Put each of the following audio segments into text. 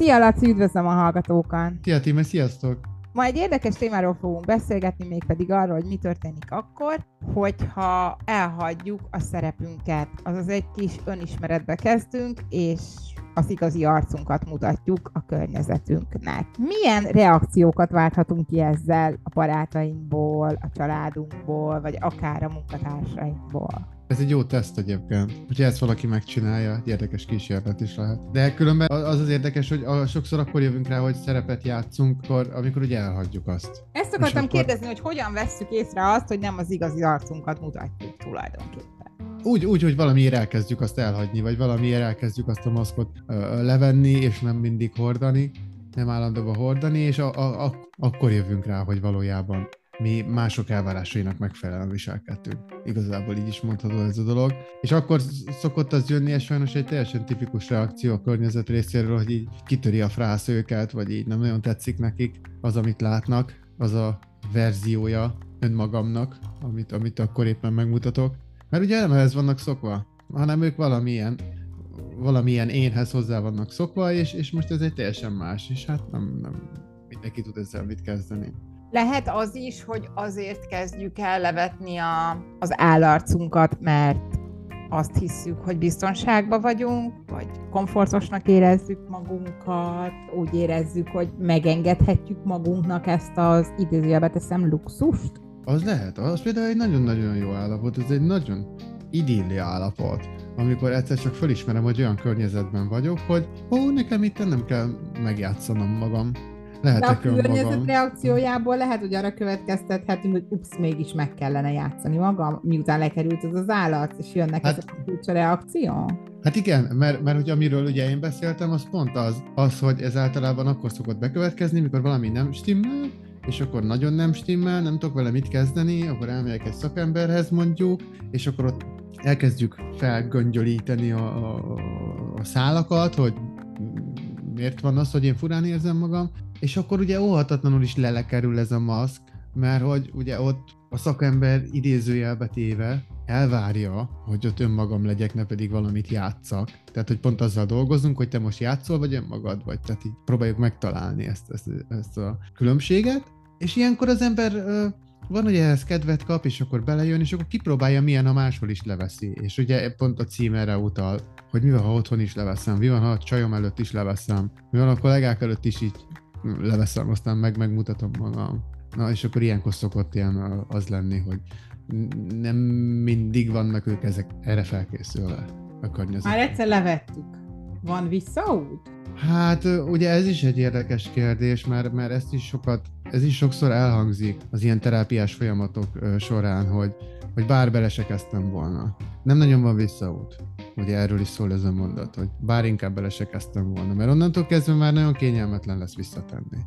Szia Laci, üdvözlöm a hallgatókat! Szia Tíme, sziasztok! Ma egy érdekes témáról fogunk beszélgetni, mégpedig arról, hogy mi történik akkor, hogyha elhagyjuk a szerepünket. Azaz egy kis önismeretbe kezdünk, és az igazi arcunkat mutatjuk a környezetünknek. Milyen reakciókat várhatunk ki ezzel a barátainkból, a családunkból, vagy akár a munkatársainkból? Ez egy jó teszt egyébként. Hogyha ezt valaki megcsinálja, érdekes kísérlet is lehet. De különben az az érdekes, hogy a, sokszor akkor jövünk rá, hogy szerepet játszunk, akkor, amikor ugye elhagyjuk azt. Ezt akartam akkor... kérdezni, hogy hogyan vesszük észre azt, hogy nem az igazi arcunkat mutatjuk tulajdonképpen. Úgy, úgy, hogy valamiért elkezdjük azt elhagyni, vagy valamiért elkezdjük azt a maszkot ö, levenni, és nem mindig hordani, nem állandóban hordani, és a, a, a, akkor jövünk rá, hogy valójában mi mások elvárásainak megfelelően viselkedtünk. Igazából így is mondható ez a dolog. És akkor szokott az jönni, és sajnos egy teljesen tipikus reakció a környezet részéről, hogy így kitöri a frász őket, vagy így nem nagyon tetszik nekik az, amit látnak, az a verziója önmagamnak, amit, amit akkor éppen megmutatok. Mert ugye nem ehhez vannak szokva, hanem ők valamilyen valamilyen énhez hozzá vannak szokva, és, és most ez egy teljesen más, és hát nem, nem mindenki tud ezzel mit kezdeni. Lehet az is, hogy azért kezdjük el levetni a, az állarcunkat, mert azt hisszük, hogy biztonságban vagyunk, vagy komfortosnak érezzük magunkat, úgy érezzük, hogy megengedhetjük magunknak ezt az idézőjelbe teszem luxust? Az lehet, az például egy nagyon-nagyon jó állapot, ez egy nagyon idilli állapot, amikor egyszer csak felismerem, hogy olyan környezetben vagyok, hogy ó, nekem itt nem kell megjátszanom magam, lehet, De a környezet reakciójából lehet, hogy arra következtethetünk, hogy ups, mégis meg kellene játszani magam, miután lekerült az az állat, és jönnek hát, ezek a kulcsa reakció? Hát igen, mert, mert hogy amiről ugye én beszéltem, az pont az, az, hogy ez általában akkor szokott bekövetkezni, mikor valami nem stimmel, és akkor nagyon nem stimmel, nem tudok vele mit kezdeni, akkor elmegyek egy szakemberhez mondjuk, és akkor ott elkezdjük felgöngyölíteni a, a, a szálakat, hogy miért van az, hogy én furán érzem magam, és akkor ugye óhatatlanul is lelekerül ez a maszk, mert hogy ugye ott a szakember idézőjelbe téve elvárja, hogy ott önmagam legyek, ne pedig valamit játszak. Tehát, hogy pont azzal dolgozunk, hogy te most játszol, vagy önmagad vagy. Tehát így próbáljuk megtalálni ezt, ezt, ezt a különbséget. És ilyenkor az ember van, hogy ehhez kedvet kap, és akkor belejön, és akkor kipróbálja, milyen, ha máshol is leveszi. És ugye pont a cím erre utal, hogy mi van, ha otthon is leveszem, mi van, ha a csajom előtt is leveszem, mi van, a kollégák előtt is így leveszem, aztán meg megmutatom magam. Na, és akkor ilyenkor szokott ilyen az lenni, hogy nem mindig vannak ők ezek erre felkészülve a környezet. Már egyszer levettük. Van visszaút? Hát ugye ez is egy érdekes kérdés, mert, mert ezt is sokat, ez is sokszor elhangzik az ilyen terápiás folyamatok során, hogy, hogy bár bele se kezdtem volna. Nem nagyon van visszaút. Ugye erről is szól ez a mondat, hogy bár inkább bele se kezdtem volna, mert onnantól kezdve már nagyon kényelmetlen lesz visszatenni.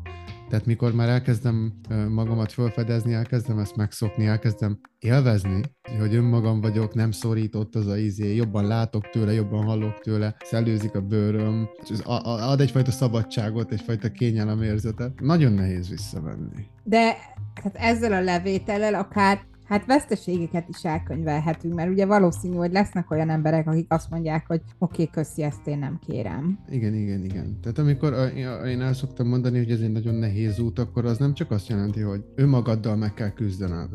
Tehát mikor már elkezdem magamat felfedezni, elkezdem ezt megszokni, elkezdem élvezni, hogy önmagam vagyok, nem szorított az a izé, jobban látok tőle, jobban hallok tőle, szellőzik a bőröm, és ez ad egyfajta szabadságot, egyfajta kényelemérzetet. Nagyon nehéz visszavenni. De hát ezzel a levétellel akár hát veszteségeket is elkönyvelhetünk, mert ugye valószínű, hogy lesznek olyan emberek, akik azt mondják, hogy oké, okay, köszi, ezt én nem kérem. Igen, igen, igen. Tehát amikor én el szoktam mondani, hogy ez egy nagyon nehéz út, akkor az nem csak azt jelenti, hogy önmagaddal meg kell küzdened.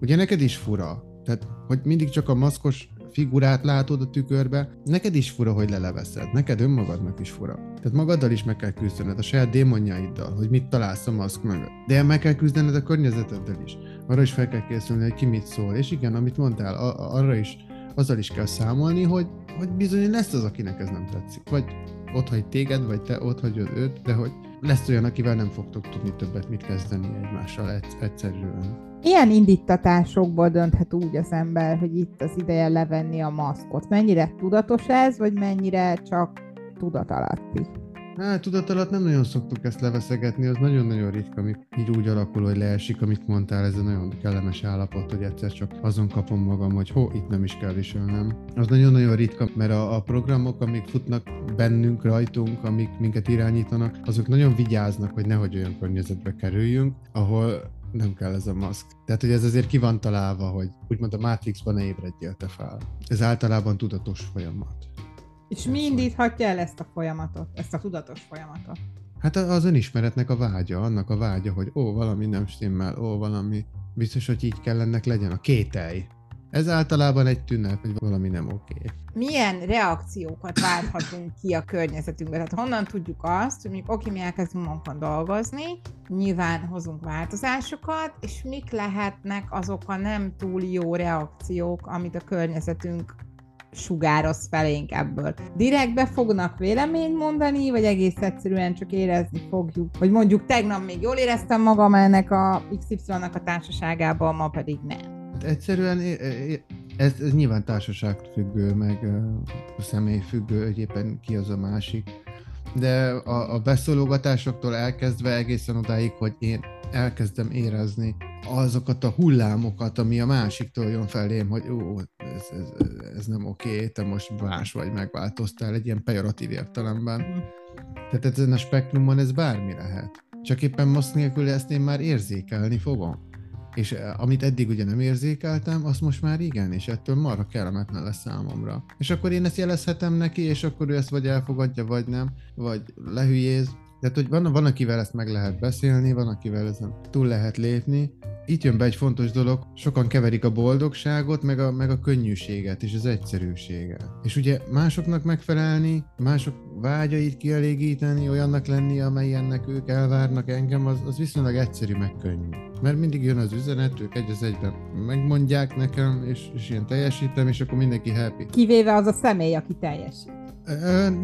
Ugye neked is fura. Tehát, hogy mindig csak a maszkos figurát látod a tükörbe, neked is fura, hogy leleveszed, neked önmagadnak is fura. Tehát magaddal is meg kell küzdened, a saját démonjaiddal, hogy mit találsz a maszk mögött. De meg kell küzdened a környezeteddel is. Arra is fel kell készülni, hogy ki mit szól. És igen, amit mondtál, arra is, azzal is kell számolni, hogy, hogy bizony lesz az, akinek ez nem tetszik. Vagy ott hagy téged, vagy te ott hagyod őt, de hogy lesz olyan, akivel nem fogtok tudni többet mit kezdeni egymással egyszerűen. Milyen indítatásokból dönthet úgy az ember, hogy itt az ideje levenni a maszkot? Mennyire tudatos ez, vagy mennyire csak tudatalatti? Hát tudat alatt nem nagyon szoktuk ezt leveszegetni, az nagyon-nagyon ritka, ami így úgy alakul, hogy leesik, amit mondtál, ez a nagyon kellemes állapot, hogy egyszer csak azon kapom magam, hogy ho, itt nem is kell viselnem. Az nagyon-nagyon ritka, mert a, a programok, amik futnak bennünk, rajtunk, amik minket irányítanak, azok nagyon vigyáznak, hogy nehogy olyan környezetbe kerüljünk, ahol nem kell ez a maszk. Tehát, hogy ez azért ki van találva, hogy úgymond a Matrixban ne ébredjél te fel. Ez általában tudatos folyamat. És mi indíthatja el ezt a folyamatot, ezt a tudatos folyamatot? Hát az önismeretnek a vágya, annak a vágya, hogy ó, valami nem stimmel, ó, valami biztos, hogy így kell ennek legyen, a kételj. Ez általában egy tünet, hogy valami nem oké. Okay. Milyen reakciókat várhatunk ki a környezetünkben? Tehát honnan tudjuk azt, hogy mondjuk oké, mi elkezdünk munkon dolgozni, nyilván hozunk változásokat, és mik lehetnek azok a nem túl jó reakciók, amit a környezetünk sugároz felénk ebből. Direktbe fognak véleményt mondani, vagy egész egyszerűen csak érezni fogjuk, hogy mondjuk tegnap még jól éreztem magam ennek a XY-nak a társaságában, ma pedig nem. Egyszerűen ez, ez nyilván társaság függő, meg a személy függő, hogy ki az a másik. De a, a beszólogatásoktól elkezdve egészen odáig, hogy én elkezdem érezni azokat a hullámokat, ami a másiktól jön felém, hogy ó, ez, ez, ez nem oké, te most más vagy, megváltoztál egy ilyen pejoratív értelemben. Mhm. Tehát ezen a spektrumon ez bármi lehet. Csak éppen most nélkül ezt én már érzékelni fogom. És eh, amit eddig ugye nem érzékeltem, azt most már igen, és ettől marha kellemetlen lesz számomra. És akkor én ezt jelezhetem neki, és akkor ő ezt vagy elfogadja, vagy nem, vagy lehülyéz. Tehát, hogy van, van, akivel ezt meg lehet beszélni, van, akivel ezen túl lehet lépni. Itt jön be egy fontos dolog, sokan keverik a boldogságot, meg a, meg a könnyűséget, és az egyszerűséget. És ugye másoknak megfelelni, mások vágyait kielégíteni, olyannak lenni, amelyennek ők elvárnak engem, az, az viszonylag egyszerű, meg könnyű. Mert mindig jön az üzenet, ők egy az egyben megmondják nekem, és, és ilyen teljesítem, és akkor mindenki happy. Kivéve az a személy, aki teljesít.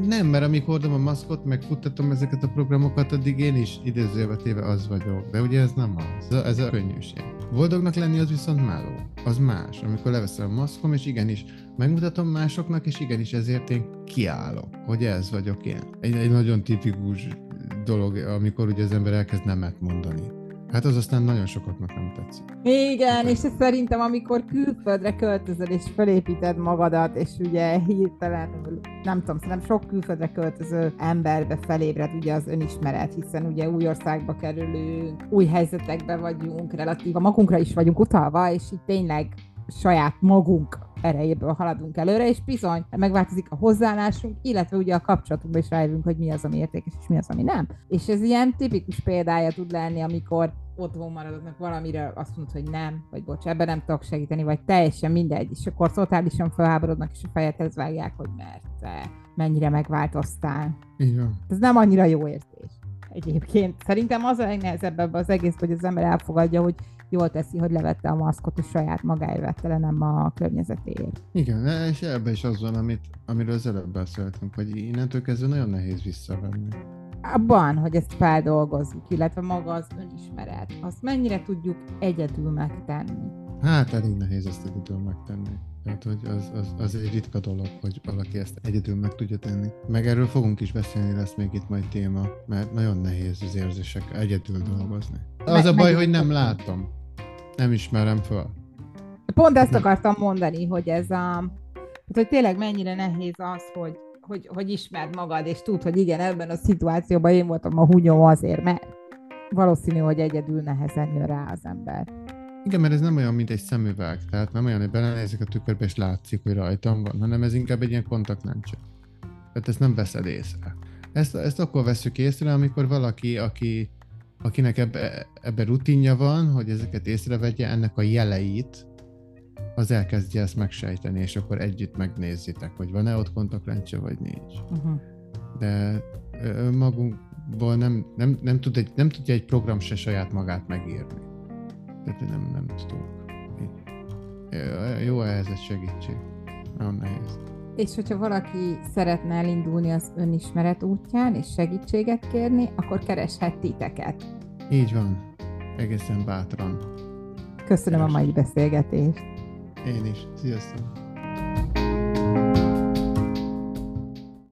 Nem, mert amíg hordom a maszkot, meg futtatom ezeket a programokat, addig én is idézőjelbe téve az vagyok. De ugye ez nem az. Ez a, ez a könnyűség. Boldognak lenni az viszont meló. Az más. Amikor leveszem a maszkom, és igenis megmutatom másoknak, és igenis ezért én kiállok, hogy ez vagyok én. Egy, egy nagyon tipikus dolog, amikor ugye az ember elkezd nemet mondani. Hát az aztán nagyon sokaknak nem tetszik. Igen, hát, és szerintem amikor külföldre költözöl és felépíted magadat, és ugye hirtelen, nem tudom, szerintem sok külföldre költöző emberbe felébred ugye az önismeret, hiszen ugye új országba kerülünk, új helyzetekbe vagyunk, relatív a magunkra is vagyunk utalva, és itt tényleg saját magunk erejéből haladunk előre, és bizony megváltozik a hozzáállásunk, illetve ugye a kapcsolatunkban is rájövünk, hogy mi az, ami értékes, és mi az, ami nem. És ez ilyen tipikus példája tud lenni, amikor otthon maradnak valamire, azt mondod, hogy nem, vagy bocs, ebben nem tudok segíteni, vagy teljesen mindegy, és akkor totálisan felháborodnak, és a fejedhez vágják, hogy mert te mennyire megváltoztál. Igen. Ez nem annyira jó érzés. Egyébként szerintem az a legnehezebb ebben az egész, hogy az ember elfogadja, hogy jól teszi, hogy levette a maszkot, és saját magáért vette le, nem a környezetéért. Igen, és ebben is az van, amit, amiről az előbb beszéltünk, hogy innentől kezdve nagyon nehéz visszavenni. Abban, hogy ezt feldolgozzuk, illetve maga az önismeret, azt mennyire tudjuk egyedül megtenni? Hát elég nehéz ezt egyedül megtenni. Tehát, hogy az, az, az egy ritka dolog, hogy valaki ezt egyedül meg tudja tenni. Meg erről fogunk is beszélni, lesz még itt majd téma, mert nagyon nehéz az érzések egyedül dolgozni. Az a baj, hogy nem látom. Nem ismerem fel. Pont ezt akartam mondani, hogy ez a... Hát, hogy tényleg mennyire nehéz az, hogy, hogy, hogy ismerd magad, és tud, hogy igen, ebben a szituációban én voltam a hunyó azért, mert valószínű, hogy egyedül nehezen jön rá az ember. Igen, mert ez nem olyan, mint egy szemüveg, tehát nem olyan, hogy belenézek a tükörbe és látszik, hogy rajtam van, hanem ez inkább egy ilyen kontaktlencse. Tehát ezt nem veszed észre. Ezt, ezt akkor veszük észre, amikor valaki, aki, akinek ebbe, ebbe rutinja van, hogy ezeket észrevegye, ennek a jeleit, az elkezdje ezt megsejteni, és akkor együtt megnézitek, hogy van-e ott kontaktlencse, vagy nincs. Uh-huh. De önmagunkból nem, nem, nem, tud egy, nem tudja egy program se saját magát megírni. Tehát nem, nem tudunk. Jó ehhez egy segítség. Nagyon nehéz. És hogyha valaki szeretne elindulni az önismeret útján és segítséget kérni, akkor kereshet titeket. Így van. Egészen bátran. Köszönöm Keres. a mai beszélgetést. Én is. Sziasztok!